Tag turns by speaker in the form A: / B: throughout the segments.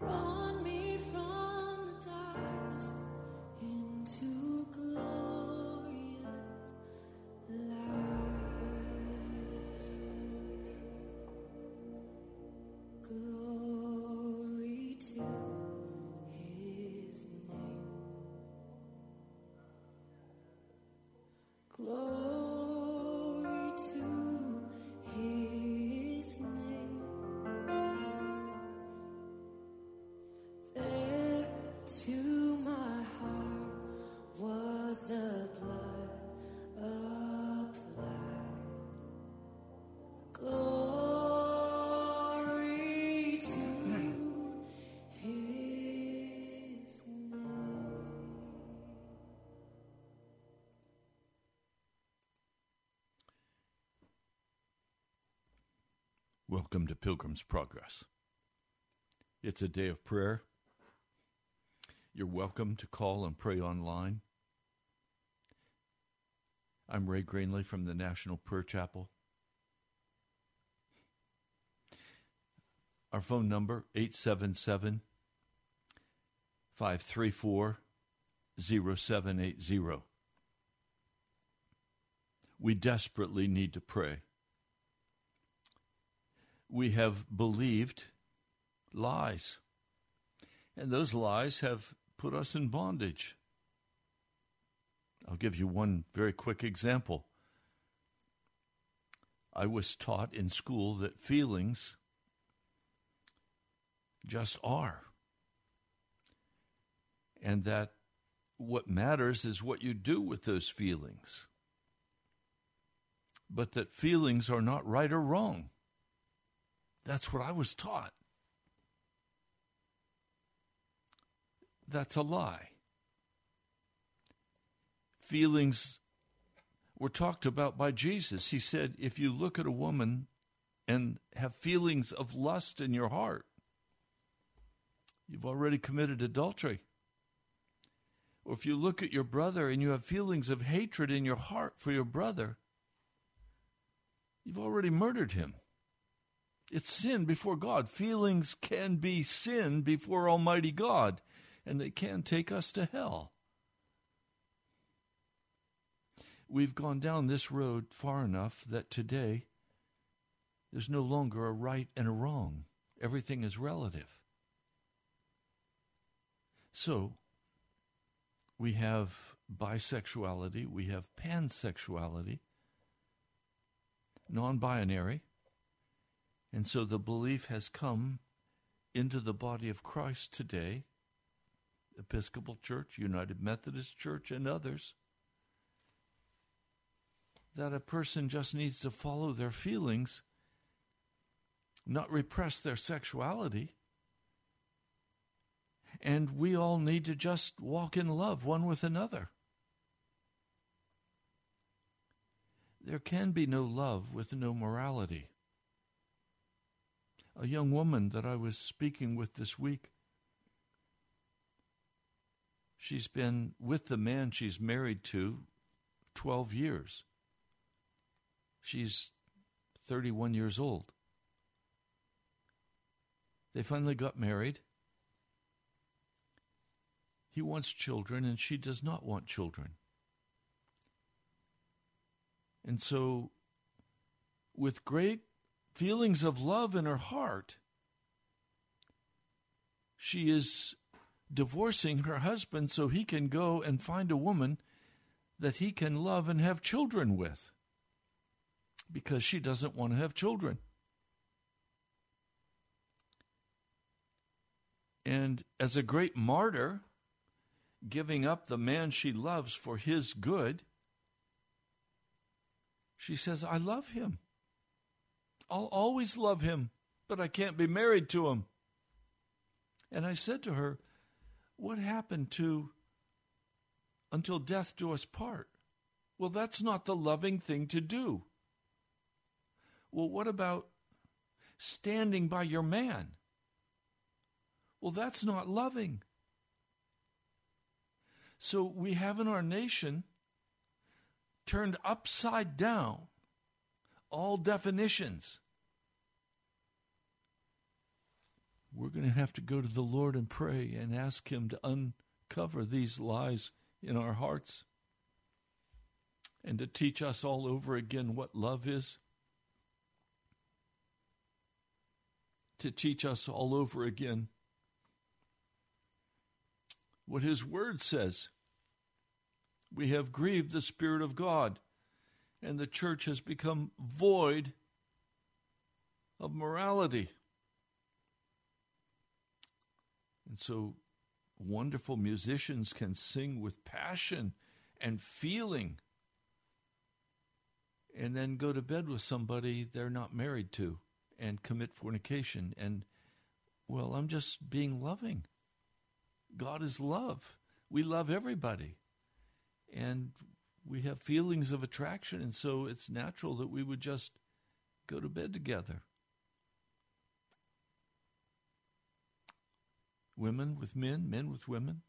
A: Run.
B: Welcome to Pilgrim's Progress. It's a day of prayer. You're welcome to call and pray online. I'm Ray Greenley from the National Prayer Chapel. Our phone number 877 534 0780. We desperately need to pray we have believed lies. And those lies have put us in bondage. I'll give you one very quick example. I was taught in school that feelings just are. And that what matters is what you do with those feelings. But that feelings are not right or wrong. That's what I was taught. That's a lie. Feelings were talked about by Jesus. He said, if you look at a woman and have feelings of lust in your heart, you've already committed adultery. Or if you look at your brother and you have feelings of hatred in your heart for your brother, you've already murdered him. It's sin before God. Feelings can be sin before Almighty God, and they can take us to hell. We've gone down this road far enough that today there's no longer a right and a wrong. Everything is relative. So, we have bisexuality, we have pansexuality, non binary, and so the belief has come into the body of Christ today, Episcopal Church, United Methodist Church, and others, that a person just needs to follow their feelings, not repress their sexuality. And we all need to just walk in love one with another. There can be no love with no morality a young woman that I was speaking with this week. She's been with the man she's married to 12 years. She's 31 years old. They finally got married. He wants children, and she does not want children. And so, with great feelings of love in her heart, she is divorcing her husband so he can go and find a woman that he can love and have children with because she doesn't want to have children. And as a great martyr, giving up the man she loves for his good, she says, I love him. I'll always love him, but I can't be married to him. And I said to her, What happened to until death do us part? Well, that's not the loving thing to do. Well, what about standing by your man? Well, that's not loving. So we have in our nation turned upside down all definitions. We're going to have to go to the Lord and pray and ask Him to uncover these lies in our hearts and to teach us all over again what love is. To teach us all over again what His Word says. We have grieved the Spirit of God And the church has become void of morality. And so wonderful musicians can sing with passion and feeling and then go to bed with somebody they're not married to and commit fornication. And well i'm just being loving. God is love. We love everybody. And we have feelings of attraction and so it's natural that we would just go to bed together women with men men with women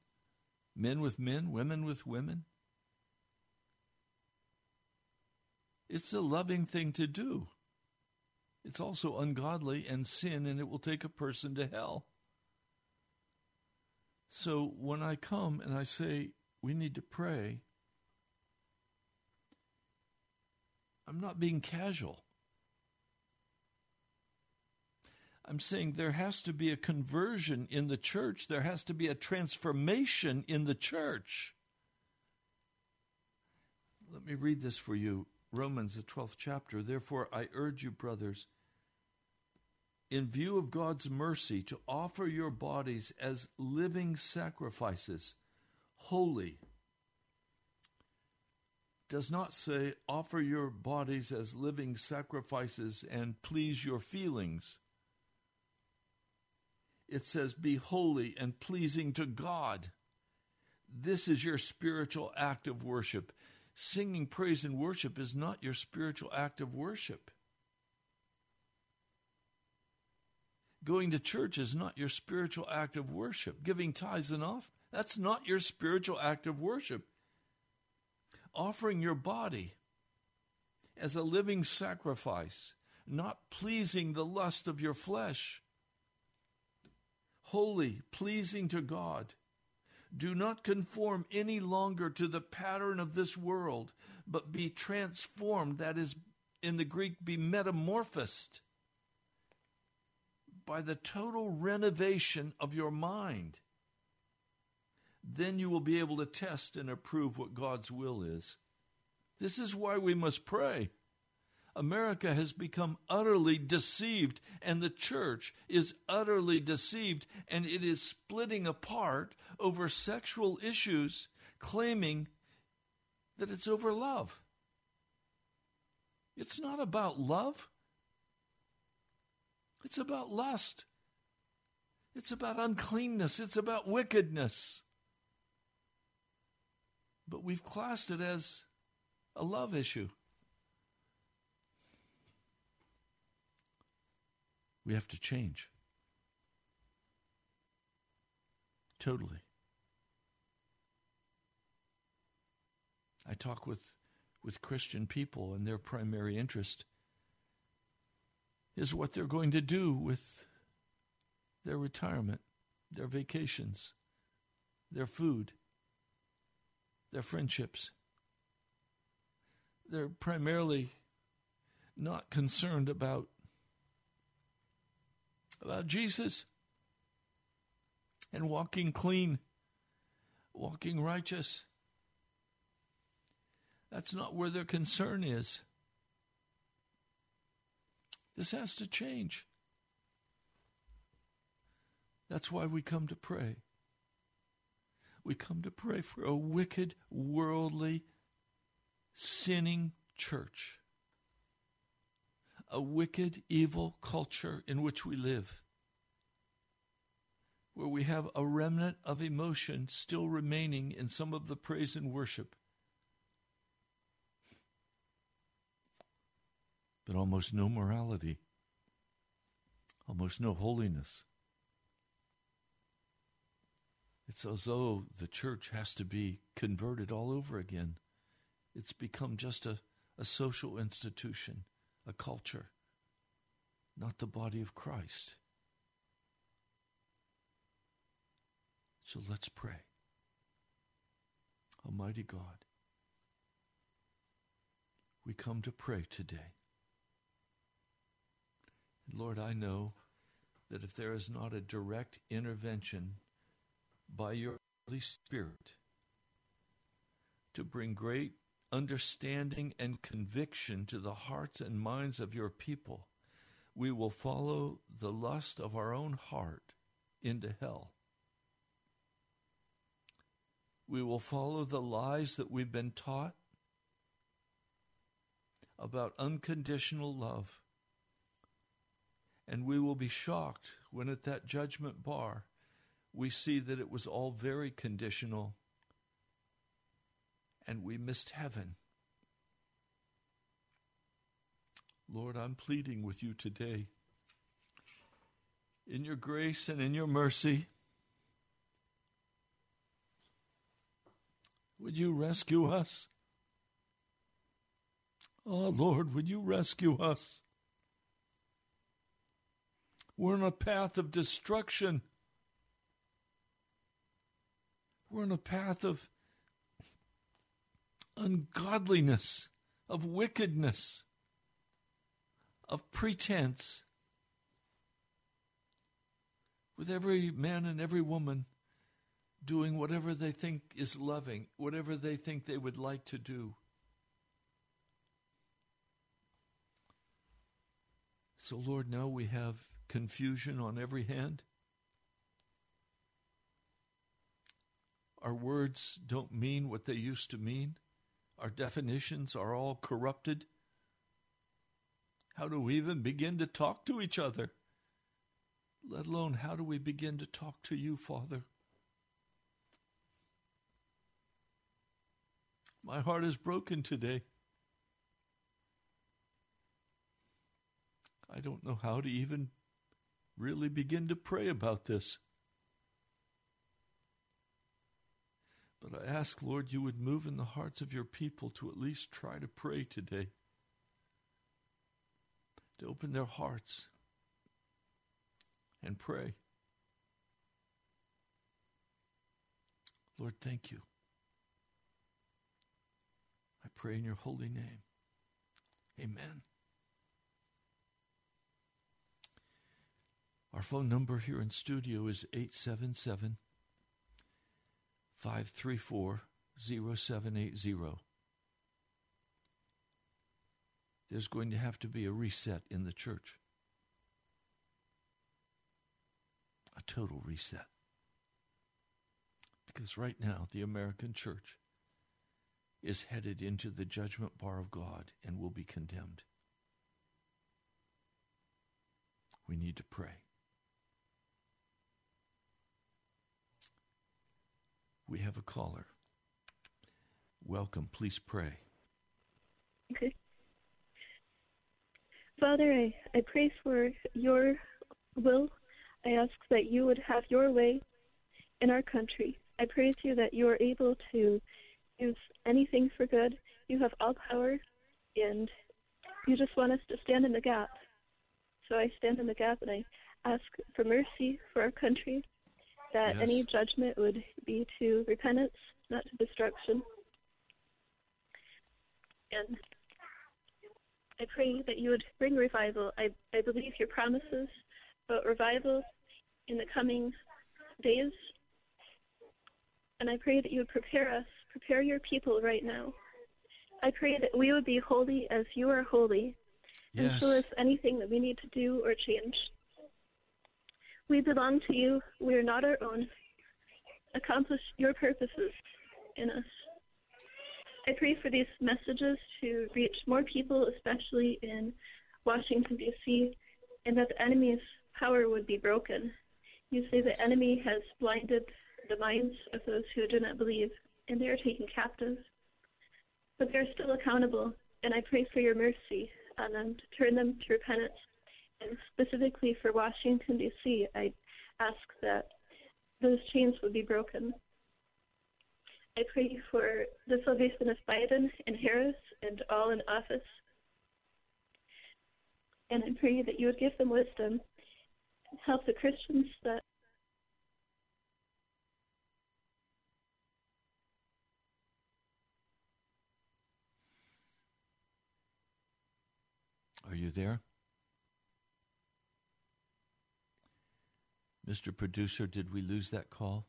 B: men with men women with women It's a loving thing to do. It's also ungodly and sin, and it will take a person to hell. So when I come and I say we need to pray, I'm not being casual. I'm saying there has to be a conversion in the church, there has to be a transformation in the church. Let me read this for you. Romans, the 12th chapter. Therefore, I urge you, brothers, in view of God's mercy, to offer your bodies as living sacrifices, holy. Does not say offer your bodies as living sacrifices and please your feelings. It says be holy and pleasing to God. This is your spiritual act of worship singing praise and worship is not your spiritual act of worship. Going to church is not your spiritual act of worship. Giving tithes and off, that's not your spiritual act of worship. Offering your body as a living sacrifice, not pleasing the lust of your flesh, holy, pleasing to God. Do not conform any longer to the pattern of this world, but be transformed. That is, in the Greek, be metamorphosed by the total renovation of your mind. Then you will be able to test and approve what God's will is. This is why we must pray. America has become utterly deceived, and the church is utterly deceived, and it is splitting apart over sexual issues, claiming that it's over love. It's not about love, it's about lust, it's about uncleanness, it's about wickedness. But we've classed it as a love issue. We have to change. Totally. I talk with, with Christian people, and their primary interest is what they're going to do with their retirement, their vacations, their food, their friendships. They're primarily not concerned about about Jesus and walking clean, walking righteous. That's not where their concern is. This has to change. That's why we come to pray. We come to pray for a wicked, worldly, sinning church a wicked, evil culture in which we live, where we have a remnant of emotion still remaining in some of the praise and worship, but almost no morality, almost no holiness. It's as though the church has to be converted all over again. It's become just a, a social institution a culture, not the body of Christ. So let's pray. Almighty God, we come to pray today. Lord, I know that if there is not a direct intervention by your Holy Spirit to bring great understanding and conviction to the hearts and minds of your people, we will follow the lust of our own heart into hell. We will follow the lies that we've been taught about unconditional love. And we will be shocked when at that judgment bar we see that it was all very conditional and we missed heaven. Lord, I'm pleading with you today. In your grace and in your mercy, would you rescue us? Oh, Lord, would you rescue us? We're on a path of destruction. We're on a path of ungodliness, of wickedness, of pretense. With every man and every woman doing whatever they think is loving, whatever they think they would like to do. So, Lord, now we have confusion on every hand. Our words don't mean what they used to mean. Our definitions are all corrupted. How do we even begin to talk to each other? Let alone, how do we begin to talk to you, Father? My heart is broken today. I don't know how to even really begin to pray about this. But I ask, Lord, you would move in the hearts of your people to at least try to pray today, to open their hearts and pray. Lord, thank you. I pray in your holy name. Amen. Our phone number here in studio is 877 534 0780. There's going to have to be a reset in the church, a total reset. Because right now, the American church is headed into the judgment bar of God and will be condemned. We need to pray. We have a caller. Welcome. Please pray.
C: Okay. Father, I, I pray for your will. I ask that you would have your way in our country. I praise you that you are able to use anything for good. You have all power, and you just want us to stand in the gap. So I stand in the gap and I ask for mercy for our country that
B: Yes.
C: any judgment would be to repentance, not to destruction. And I pray that you would bring revival. I, I believe your promises about revival in the coming days. And I pray that you would prepare us, prepare your people right now. I pray that we would be holy as you are holy and
B: Yes.
C: show us anything that we need to do or change. We belong to you. We are not our own. Accomplish your purposes in us. I pray for these messages to reach more people, especially in Washington, D.C., and that the enemy's power would be broken. You say the enemy has blinded the minds of those who do not believe, and they are taken captive. But they're still accountable, and I pray for your mercy on them to turn them to repentance and specifically for Washington, D.C., I ask that those chains would be broken. I pray for the salvation of Biden and Harris and all in office. And I pray that you would give them wisdom help the Christians that
B: Are you there? Mr. Producer, did we lose that call?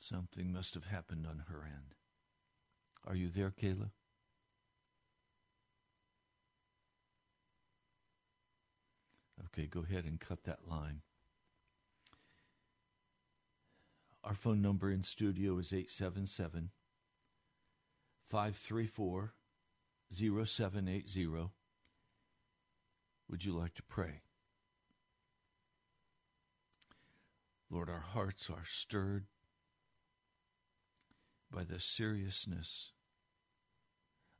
B: Something must have happened on her end. Are you there, Kayla? Okay, go ahead and cut that line. Our phone number in studio is 877 534 0780. Would you like to pray? Lord, our hearts are stirred by the seriousness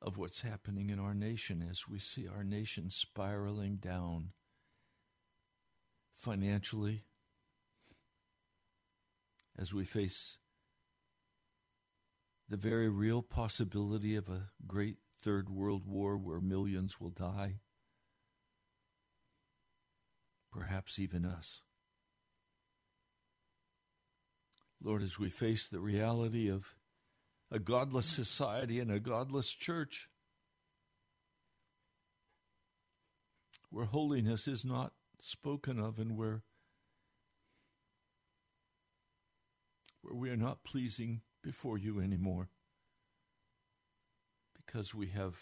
B: of what's happening in our nation as we see our nation spiraling down financially, as we face the very real possibility of a great third world war where millions will die, perhaps even us. Lord, as we face the reality of a godless society and a godless church, where holiness is not spoken of and where where we are not pleasing before you anymore because we have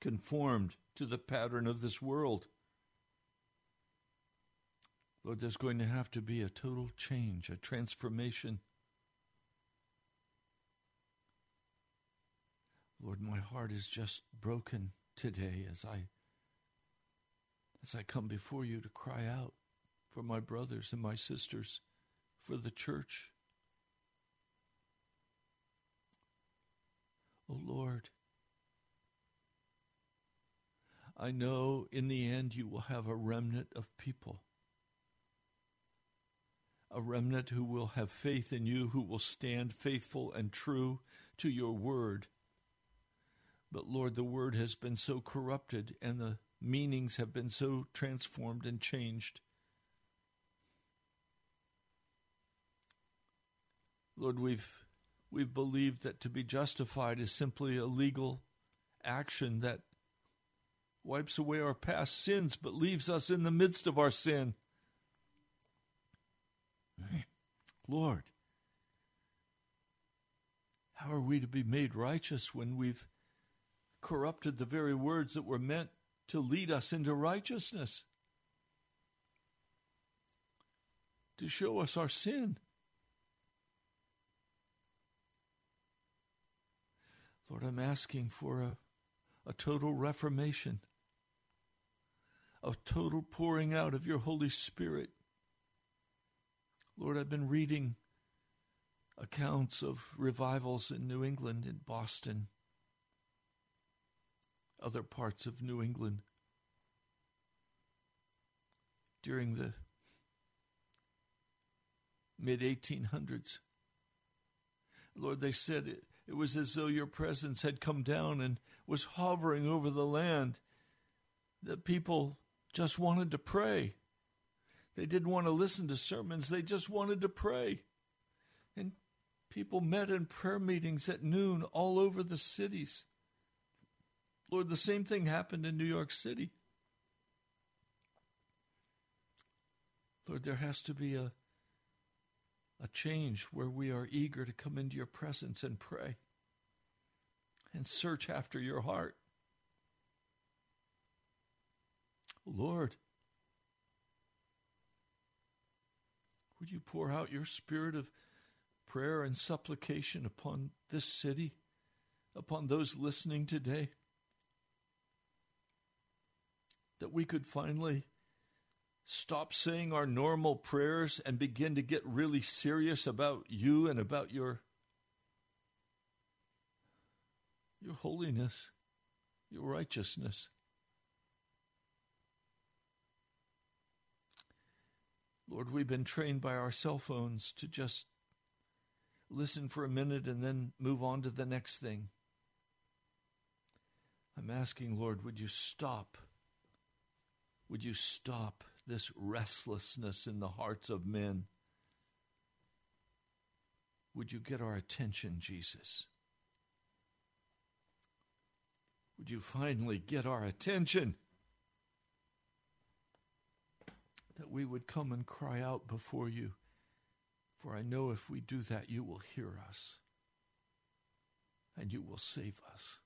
B: conformed to the pattern of this world. Lord, there's going to have to be a total change, a transformation. Lord, my heart is just broken today as I as I come before you to cry out for my brothers and my sisters, for the church. Oh Lord, I know in the end you will have a remnant of people a remnant who will have faith in you, who will stand faithful and true to your word. But Lord, the word has been so corrupted and the meanings have been so transformed and changed. Lord, we've we've believed that to be justified is simply a legal action that wipes away our past sins but leaves us in the midst of our sin. Lord, how are we to be made righteous when we've corrupted the very words that were meant to lead us into righteousness? To show us our sin. Lord, I'm asking for a, a total reformation, a total pouring out of your Holy Spirit Lord, I've been reading accounts of revivals in New England, in Boston, other parts of New England during the mid 1800s. Lord, they said it, it was as though your presence had come down and was hovering over the land, that people just wanted to pray. They didn't want to listen to sermons, they just wanted to pray. And people met in prayer meetings at noon all over the cities. Lord, the same thing happened in New York City. Lord, there has to be a, a change where we are eager to come into your presence and pray and search after your heart. Lord, Would you pour out your spirit of prayer and supplication upon this city, upon those listening today? That we could finally stop saying our normal prayers and begin to get really serious about you and about your your holiness, your righteousness. Lord, we've been trained by our cell phones to just listen for a minute and then move on to the next thing. I'm asking, Lord, would you stop? Would you stop this restlessness in the hearts of men? Would you get our attention, Jesus? Would you finally get our attention? that we would come and cry out before you For I know if we do that, you will hear us and you will save us.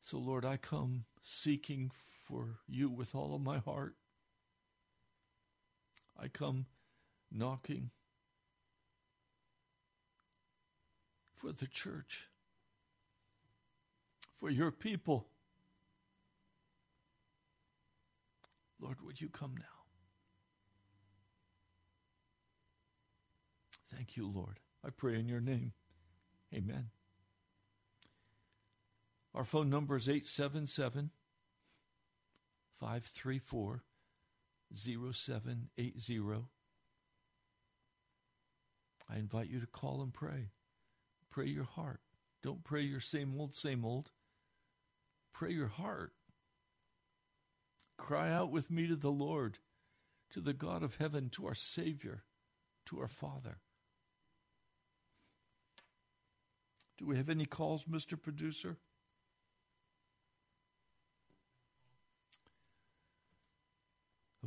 B: So, Lord, I come seeking for you with all of my heart. I come knocking for the church, for your people. Lord, would you come now? Thank you, Lord. I pray in your name. Amen. Our phone number is 877 534 0780. I invite you to call and pray. Pray your heart. Don't pray your same old, same old. Pray your heart. Cry out with me to the Lord, to the God of heaven, to our Savior, to our Father. Do we have any calls, Mr. Producer?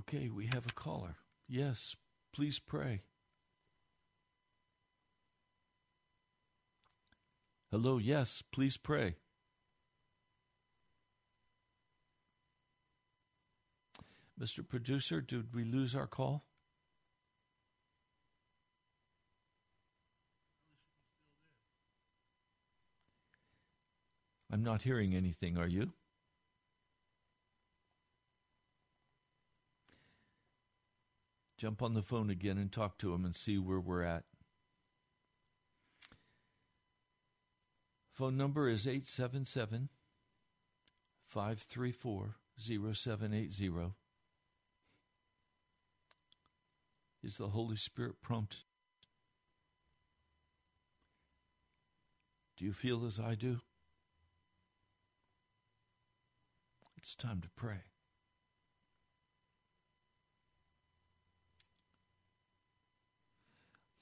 B: Okay, we have a caller. Yes, please pray. Hello, yes, please pray. Mr. Producer, did we lose our call? I'm not hearing anything, are you? Jump on the phone again and talk to him and see where we're at. Phone number is 877 534 0780. Is the Holy Spirit prompt? Do you feel as I do? It's time to pray.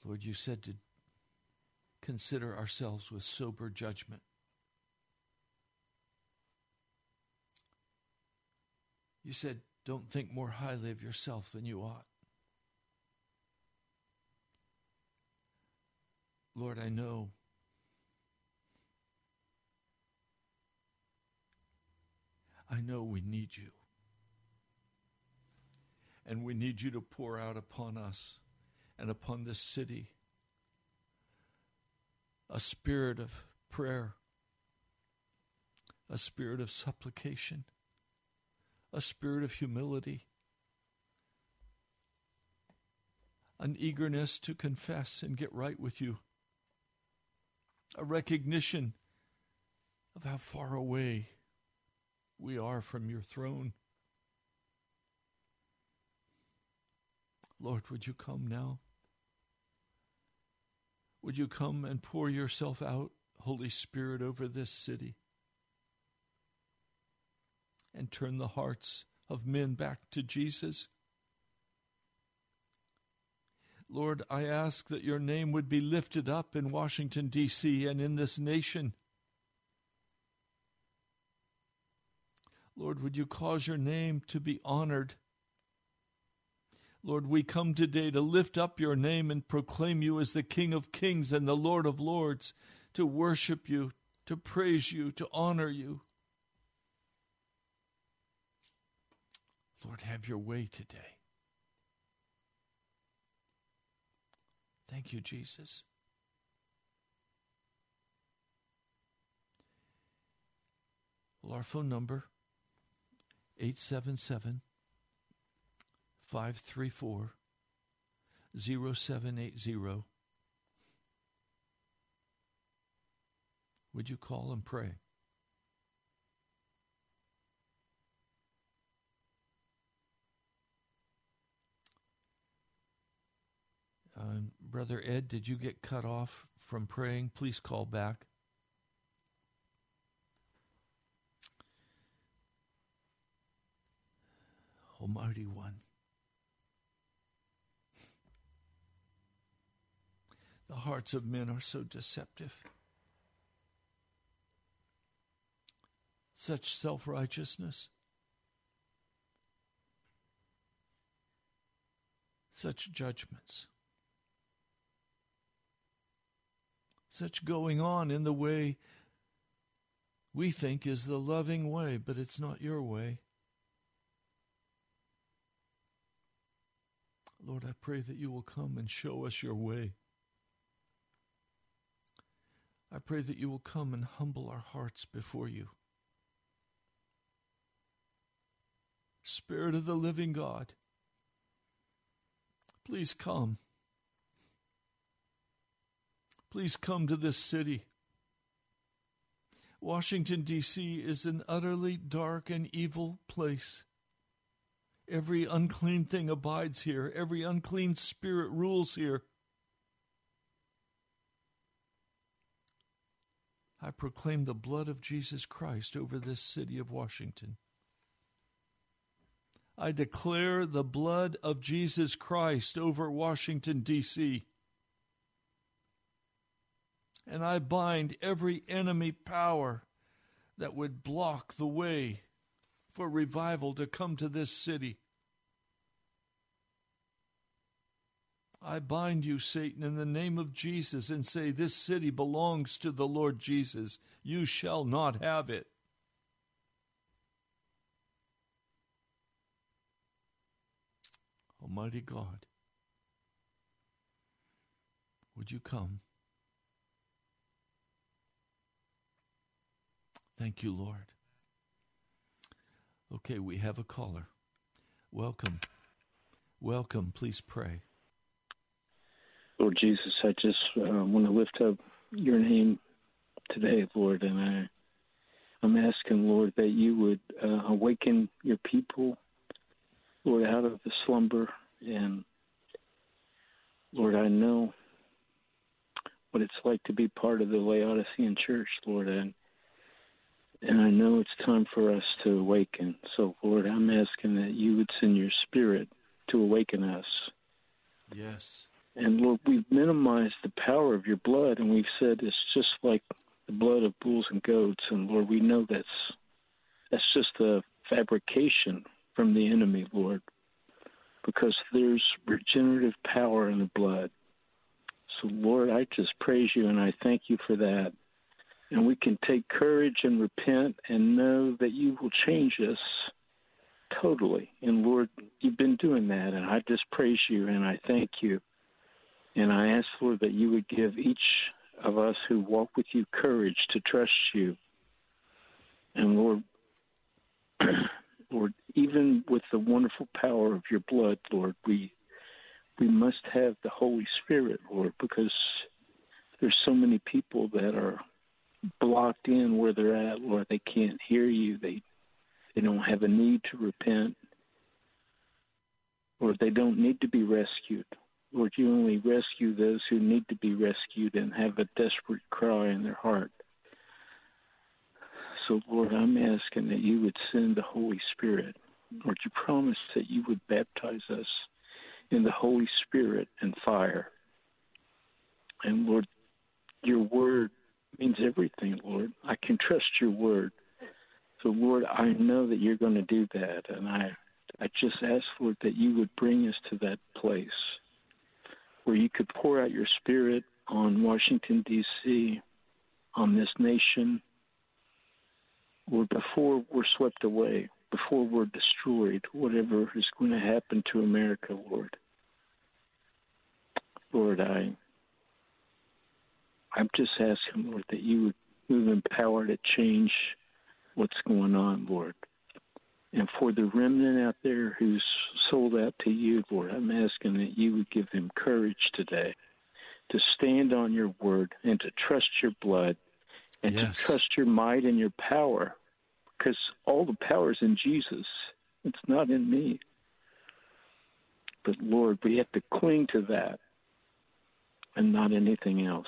B: Lord, you said to consider ourselves with sober judgment. You said, don't think more highly of yourself than you ought. Lord, I know I know we need you. And we need you to pour out upon us and upon this city a spirit of prayer, a spirit of supplication, a spirit of humility, an eagerness to confess and get right with you, a recognition of how far away we are from your throne. Lord, would you come now? Would you come and pour yourself out, Holy Spirit, over this city and turn the hearts of men back to Jesus? Lord, I ask that your name would be lifted up in Washington, D.C., and in this nation. Lord, would you cause your name to be honored? Lord, we come today to lift up your name and proclaim you as the King of kings and the Lord of lords, to worship you, to praise you, to honor you. Lord, have your way today. Thank you, Jesus. Well, our phone number 877 534 0780. Would you call and pray? Uh, Brother Ed, did you get cut off from praying? Please call back. Almighty One. The hearts of men are so deceptive. Such self righteousness. such judgments, such going on in the way we think is the loving way, but it's not your way. Lord, I pray that you will come and show us your way. I pray that you will come and humble our hearts before you. Spirit of the living God, please come. Please come to this city. Washington, D.C. is an utterly dark and evil place. Every unclean thing abides here, every unclean spirit rules here. I proclaim the blood of Jesus Christ over this city of Washington. I declare the blood of Jesus Christ over Washington, D.C. And I bind every enemy power that would block the way for revival to come to this city. I bind you, Satan, in the name of Jesus and say, This city belongs to the Lord Jesus. You shall not have it. Almighty God, would you come? Thank you, Lord. Okay, we have a caller. Welcome. Welcome. Please pray.
D: Lord Jesus, I just uh, want to lift up your name today, Lord, and I, I'm asking, Lord, that you would uh, awaken your people, Lord, out of the slumber. And Lord, I know what it's like to be part of the Laodicean church, Lord, and and I know it's time for us to awaken. So, Lord, I'm asking that you would send your spirit to awaken us.
B: Yes.
D: And Lord, we've minimized the power of your blood, and we've said it's just like the blood of bulls and goats. And Lord, we know that's that's just a fabrication from the enemy, Lord, because there's regenerative power in the blood. So, Lord, I just praise you and I thank you for that. And we can take courage and repent and know that you will change us totally. And Lord, you've been doing that, and I just praise you and I thank you. And I ask, Lord, that you would give each of us who walk with you courage to trust you. And Lord, Lord, even with the wonderful power of your blood, Lord, we we must have the Holy Spirit, Lord, because there's so many people that are blocked in where they're at, Lord. They can't hear you. They they don't have a need to repent. Lord, they don't need to be rescued. Lord, you only rescue those who need to be rescued and have a desperate cry in their heart. So, Lord, I'm asking that you would send the Holy Spirit. Lord, you promised that you would baptize us in the Holy Spirit and fire. And, Lord, your word means everything, Lord. I can trust your word. So, Lord, I know that you're going to do that. And I, I just ask, Lord, that you would bring us to that place where you could pour out your spirit on Washington, D.C., on this nation, Lord, before we're swept away, before we're destroyed, whatever is going to happen to America, Lord. Lord, I I'm just asking, Lord, that you would move in power to change what's going on, Lord. And for the remnant out there who's sold out to you, Lord, I'm asking that you would give them courage today to stand on your word and to trust your blood and
B: Yes.
D: to trust your might and your power because all the power is in Jesus. It's not in me. But Lord, we have to cling to that and not anything else.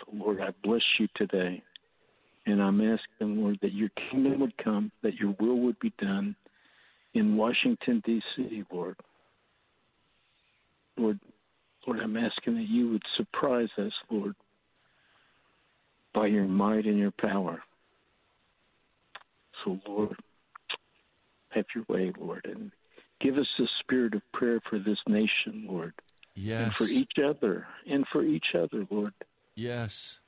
D: So, Lord, I bless you today. And I'm asking, Lord, that your kingdom would come, that your will would be done in Washington, D.C., Lord. Lord, Lord, I'm asking that you would surprise us, Lord, by your might and your power. So, Lord, have your way, Lord. And Give us the spirit of prayer for this nation, Lord.
B: Yes.
D: And for each other. And for each other, Lord.
B: Yes.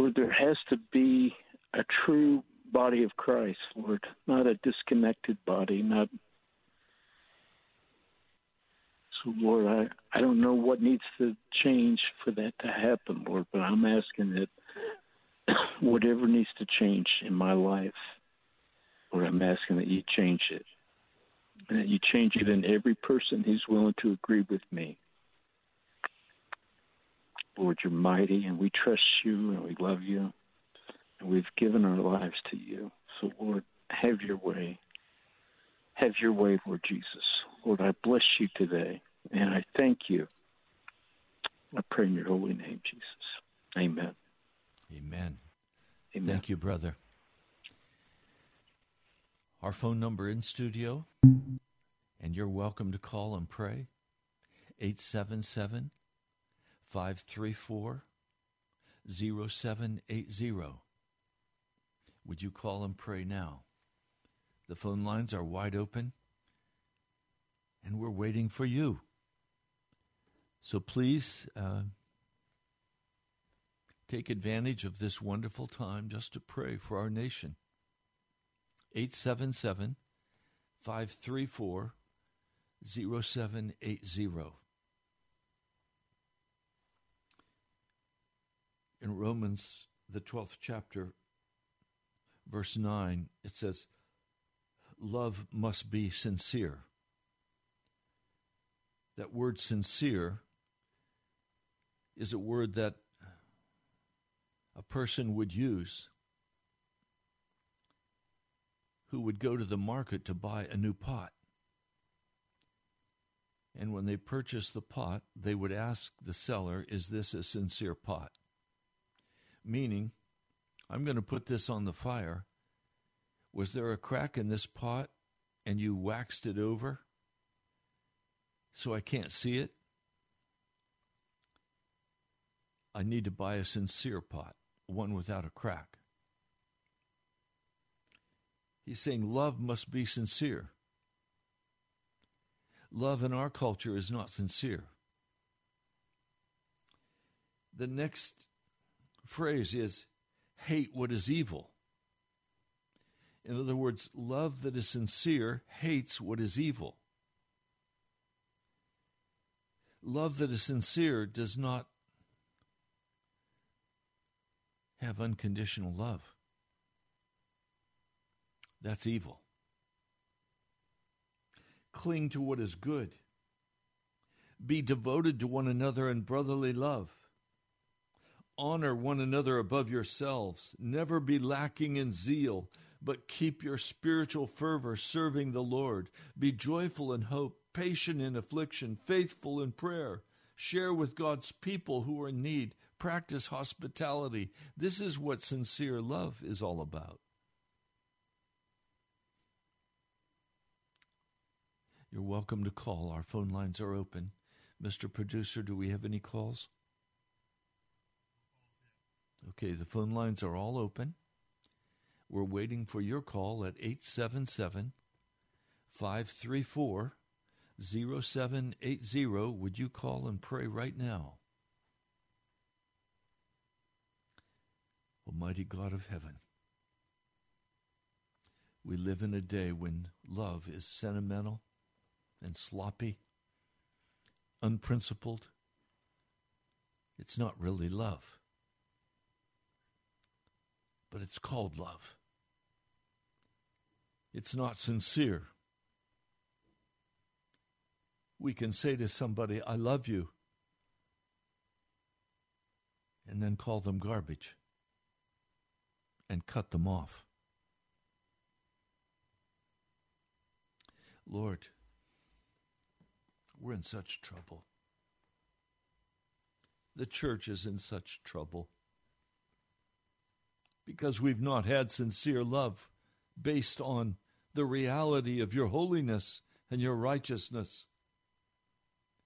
D: Lord, there has to be a true body of Christ, Lord, not a disconnected body, not so Lord, I, I don't know what needs to change for that to happen, Lord, but I'm asking that whatever needs to change in my life, Lord, I'm asking that you change it. And that you change it in every person who's willing to agree with me. Lord, you're mighty and we trust you and we love you and we've given our lives to you. So, Lord, have your way. Have your way, Lord Jesus. Lord, I bless you today and I thank you. I pray in your holy name, Jesus. Amen.
B: Amen.
D: Amen.
B: Thank you, brother. Our phone number in studio, and you're welcome to call and pray 877 534 0780. Would you call and pray now? The phone lines are wide open, and we're waiting for you. So please uh, take advantage of this wonderful time just to pray for our nation. 877 534 0780. In Romans, the 12th chapter, verse 9, it says, Love must be sincere. That word sincere is a word that a person would use who would go to the market to buy a new pot. And when they purchased the pot, they would ask the seller, Is this a sincere pot? Meaning, I'm going to put this on the fire. Was there a crack in this pot and you waxed it over so I can't see it? I need to buy a sincere pot, one without a crack. He's saying love must be sincere. Love in our culture is not sincere. The next phrase is hate what is evil. In other words, love that is sincere hates what is evil. Love that is sincere does not have unconditional love. That's evil. Cling to what is good. Be devoted to one another in brotherly love. Honor one another above yourselves. Never be lacking in zeal, but keep your spiritual fervor serving the Lord. Be joyful in hope, patient in affliction, faithful in prayer. Share with God's people who are in need. Practice hospitality. This is what sincere love is all about. You're welcome to call. Our phone lines are open. Mr. Producer, do we have any calls? Okay, the phone lines are all open. We're waiting for your call at 877 534 0780. Would you call and pray right now? Almighty God of heaven, we live in a day when love is sentimental and sloppy, unprincipled. It's not really love, but it's called love. It's not sincere. We can say to somebody, I love you, and then call them garbage and cut them off. Lord, we're in such trouble. The church is in such trouble because we've not had sincere love based on the reality of your holiness and your righteousness.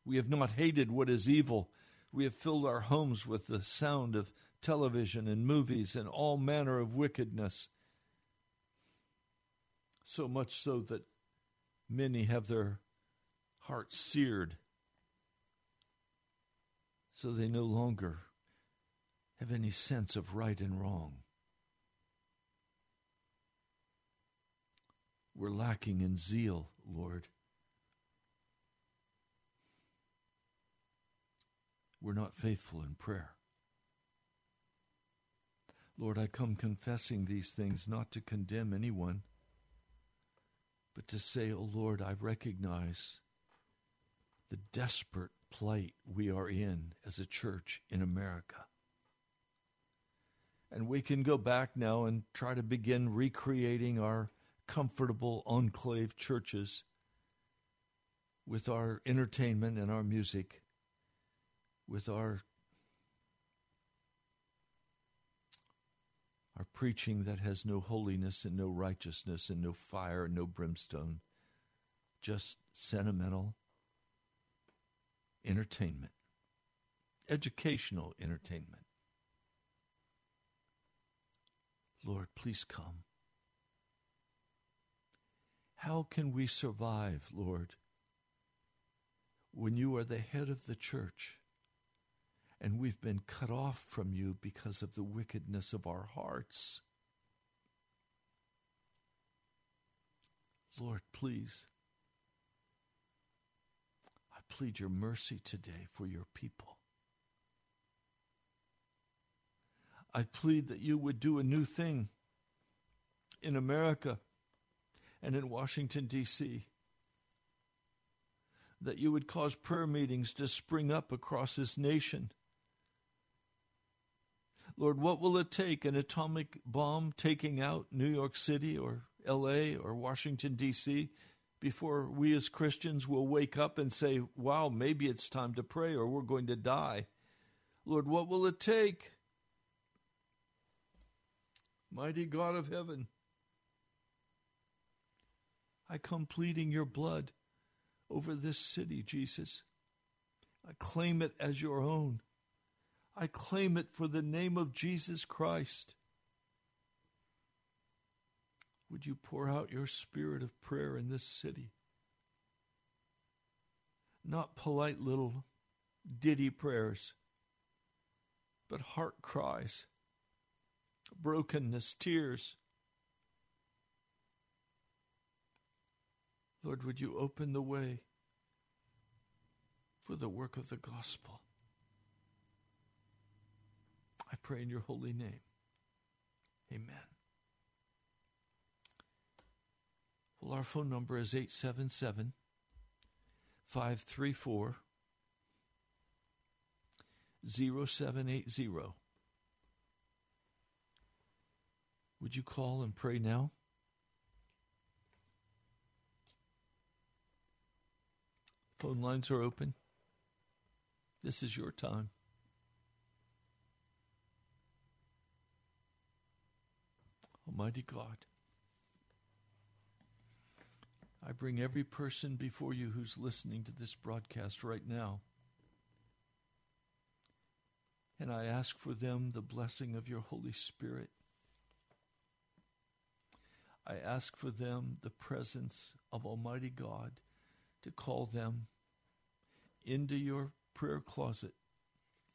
B: We have not hated what is evil. We have filled our homes with the sound of television and movies and all manner of wickedness. So much so that many have their hearts seared, so they no longer have any sense of right and wrong. We're lacking in zeal, Lord. We're not faithful in prayer. Lord, I come confessing these things not to condemn anyone, but to say, O oh Lord, I recognize the desperate plight we are in as a church in America. And we can go back now and try to begin recreating our comfortable enclave churches with our entertainment and our music, with our our preaching that has no holiness and no righteousness and no fire and no brimstone, just sentimental entertainment, educational entertainment. Lord, please come. How can we survive, Lord, when you are the head of the church and we've been cut off from you because of the wickedness of our hearts? Lord, please, I plead your mercy today for your people. I plead that you would do a new thing in America and in Washington, D.C. That you would cause prayer meetings to spring up across this nation. Lord, what will it take an atomic bomb taking out New York City or LA or Washington, D.C., before we as Christians will wake up and say, wow, maybe it's time to pray or we're going to die? Lord, what will it take? Mighty God of heaven, I come pleading your blood over this city, Jesus. I claim it as your own. I claim it for the name of Jesus Christ. Would you pour out your spirit of prayer in this city? Not polite little ditty prayers, but heart cries, brokenness, tears Lord, would you open the way for the work of the gospel? I pray in your holy name. Amen. Well, our phone number is 877 534 0780. Would you call and pray now? Phone lines are open. This is your time. Almighty God, I bring every person before you who's listening to this broadcast right now. And I ask for them the blessing of your Holy Spirit. I ask for them the presence of Almighty God to call them into your prayer closet,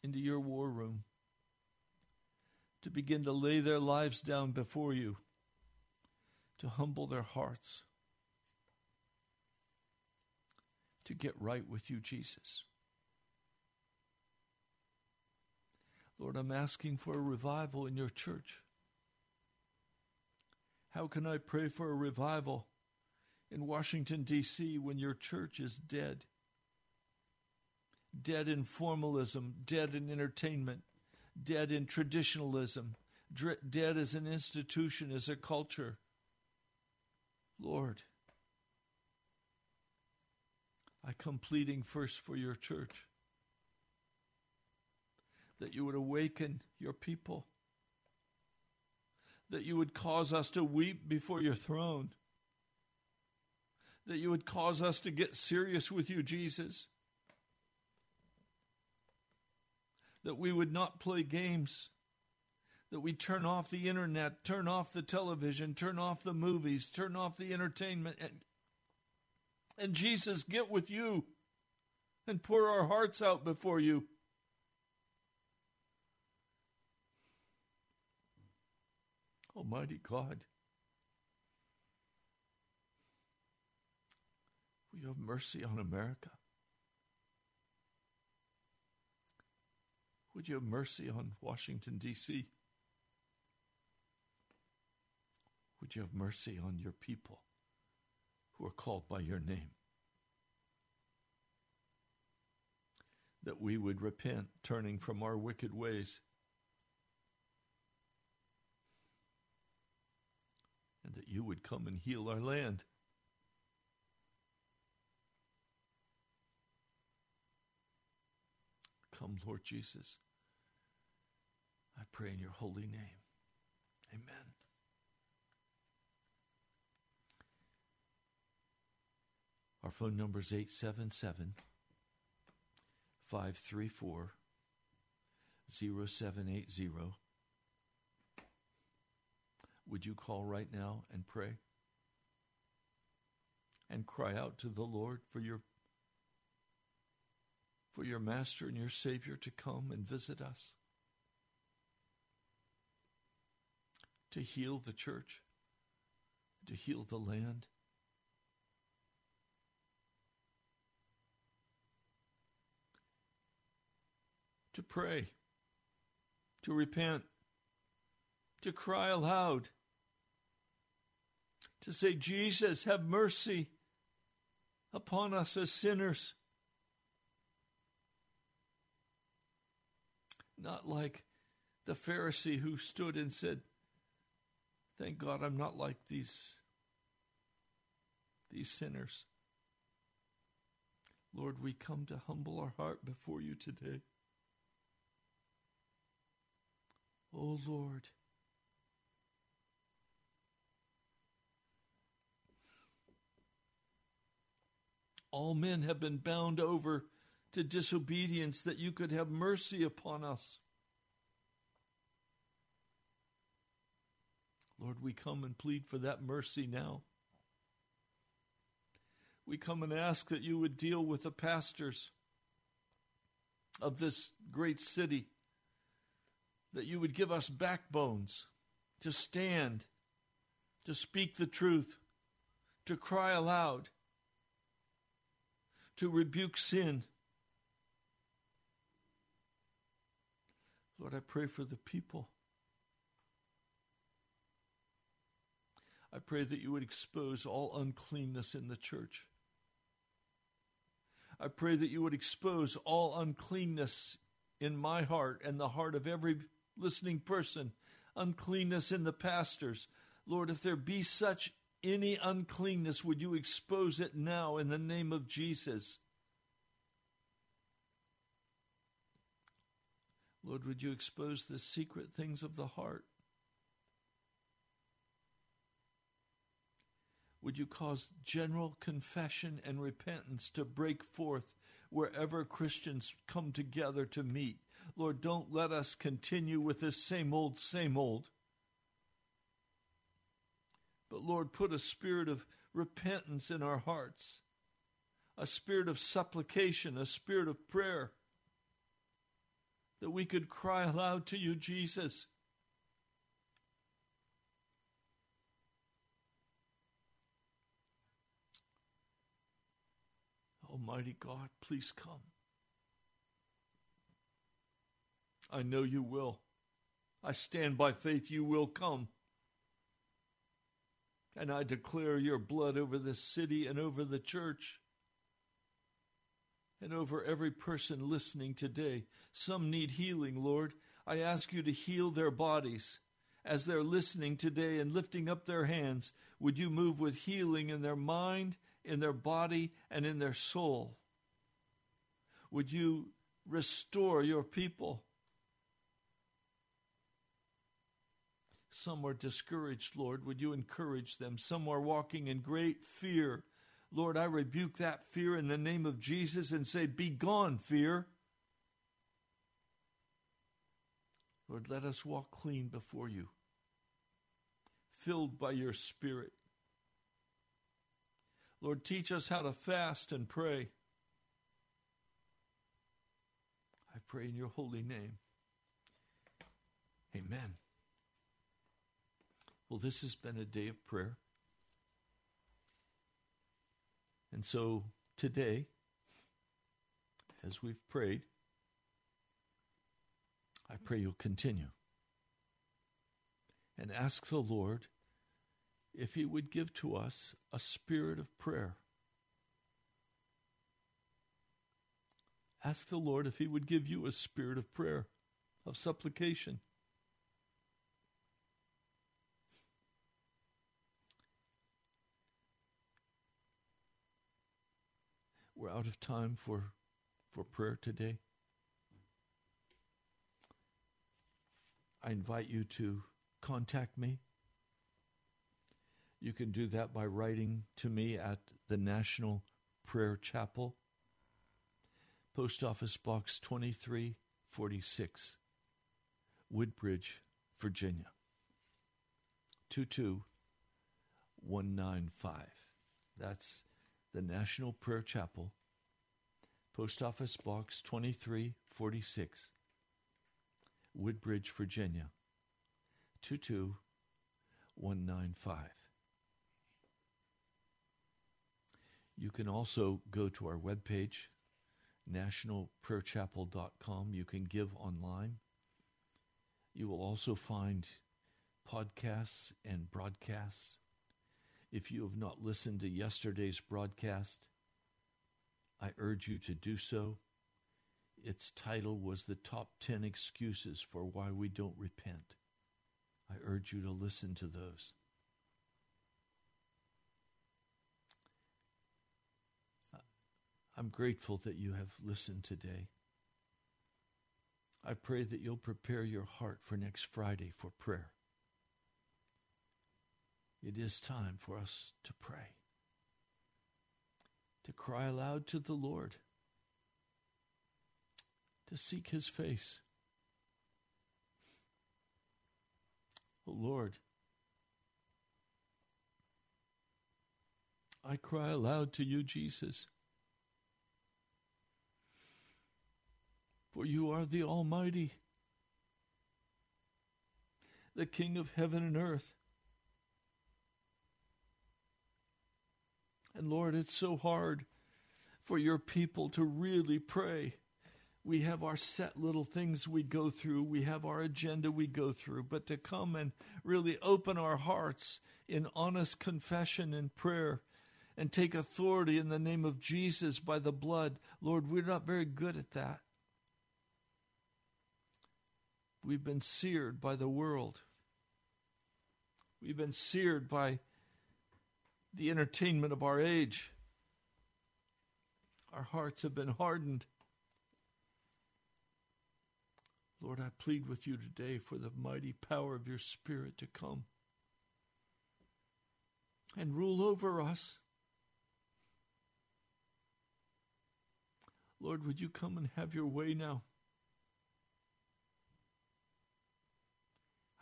B: into your war room, to begin to lay their lives down before you, to humble their hearts, to get right with you, Jesus. Lord, I'm asking for a revival in your church. How can I pray for a revival in Washington, D.C., when your church is dead? dead in formalism, dead in entertainment, dead in traditionalism, dead as an institution, as a culture. Lord, I come pleading first for your church that you would awaken your people, that you would cause us to weep before your throne, that you would cause us to get serious with you, Jesus. That we would not play games, that we turn off the internet, turn off the television, turn off the movies, turn off the entertainment, and, And Jesus, get with you and pour our hearts out before you. Almighty God, you have mercy on America? Would you have mercy on Washington, D.C.? Would you have mercy on your people who are called by your name? That we would repent, turning from our wicked ways, and that you would come and heal our land. Come, Lord Jesus. I pray in your holy name. Amen. Our phone number is 877 534 0780. Would you call right now and pray? And cry out to the Lord for your for your master and your savior to come and visit us. To heal the church, to heal the land. To pray, to repent, to cry aloud to say, Jesus, have mercy upon us as sinners. Not like the Pharisee who stood and said, Thank God I'm not like these, these sinners. Lord, we come to humble our heart before you today. Oh Lord, all men have been bound over to disobedience, that you could have mercy upon us. Lord, we come and plead for that mercy now. We come and ask that you would deal with the pastors of this great city, that you would give us backbones to stand, to speak the truth, to cry aloud to rebuke sin. Lord, I pray for the people. I pray that you would expose all uncleanness in the church. I pray that you would expose all uncleanness in my heart and the heart of every listening person, uncleanness in the pastors. Lord, if there be such any uncleanness, would you expose it now in the name of Jesus? Lord, would you expose the secret things of the heart? Would you cause general confession and repentance to break forth wherever Christians come together to meet? Lord, don't let us continue with this same old, same old. But Lord, put a spirit of repentance in our hearts, a spirit of supplication, a spirit of prayer, that we could cry aloud to you, Jesus. Almighty God, please come. I know you will. I stand by faith you will come. And I declare your blood over this city and over the church and over every person listening today. Some need healing, Lord. I ask you to heal their bodies. As they're listening today and lifting up their hands, would you move with healing in their mind, in their body, and in their soul? Would you restore your people? Some are discouraged, Lord. Would you encourage them? Some are walking in great fear. Lord, I rebuke that fear in the name of Jesus and say, Be gone, fear. Lord, let us walk clean before you, filled by your Spirit. Lord, teach us how to fast and pray. I pray in your holy name. Amen. Well, this has been a day of prayer. And so today, as we've prayed, I pray you'll continue and ask the Lord if He would give to us a spirit of prayer. Ask the Lord if He would give you a spirit of prayer, of supplication. We're out of time for, for prayer today. I invite you to contact me. You can do that by writing to me at the National Prayer Chapel, Post Office Box 2346, Woodbridge, Virginia 22195. That's the National Prayer Chapel, Post Office Box 2346, Woodbridge, Virginia 22195. You can also go to our webpage, nationalprayerchapel.com. You can give online. You will also find podcasts and broadcasts. If you have not listened to yesterday's broadcast, I urge you to do so. Its title was The Top 10 Excuses for Why We Don't Repent. I urge you to listen to those. I'm grateful that you have listened today. I pray that you'll prepare your heart for next Friday for prayer. It is time for us to pray, to cry aloud to the Lord, to seek his face. Oh Lord, I cry aloud to you, Jesus. For you are the Almighty, the King of heaven and earth. And Lord, it's so hard for your people to really pray. We have our set little things we go through, we have our agenda we go through, but to come and really open our hearts in honest confession and prayer and take authority in the name of Jesus by the blood, Lord, we're not very good at that. We've been seared by the world. We've been seared by the entertainment of our age. Our hearts have been hardened. Lord, I plead with you today for the mighty power of your Spirit to come and rule over us. Lord, would you come and have your way now?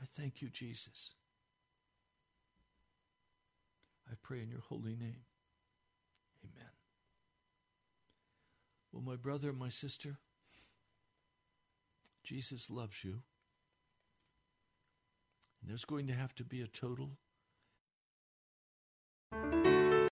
B: I thank you, Jesus. I pray in your holy name. Amen. Well, my brother, my sister, Jesus loves you. And there's going to have to be a total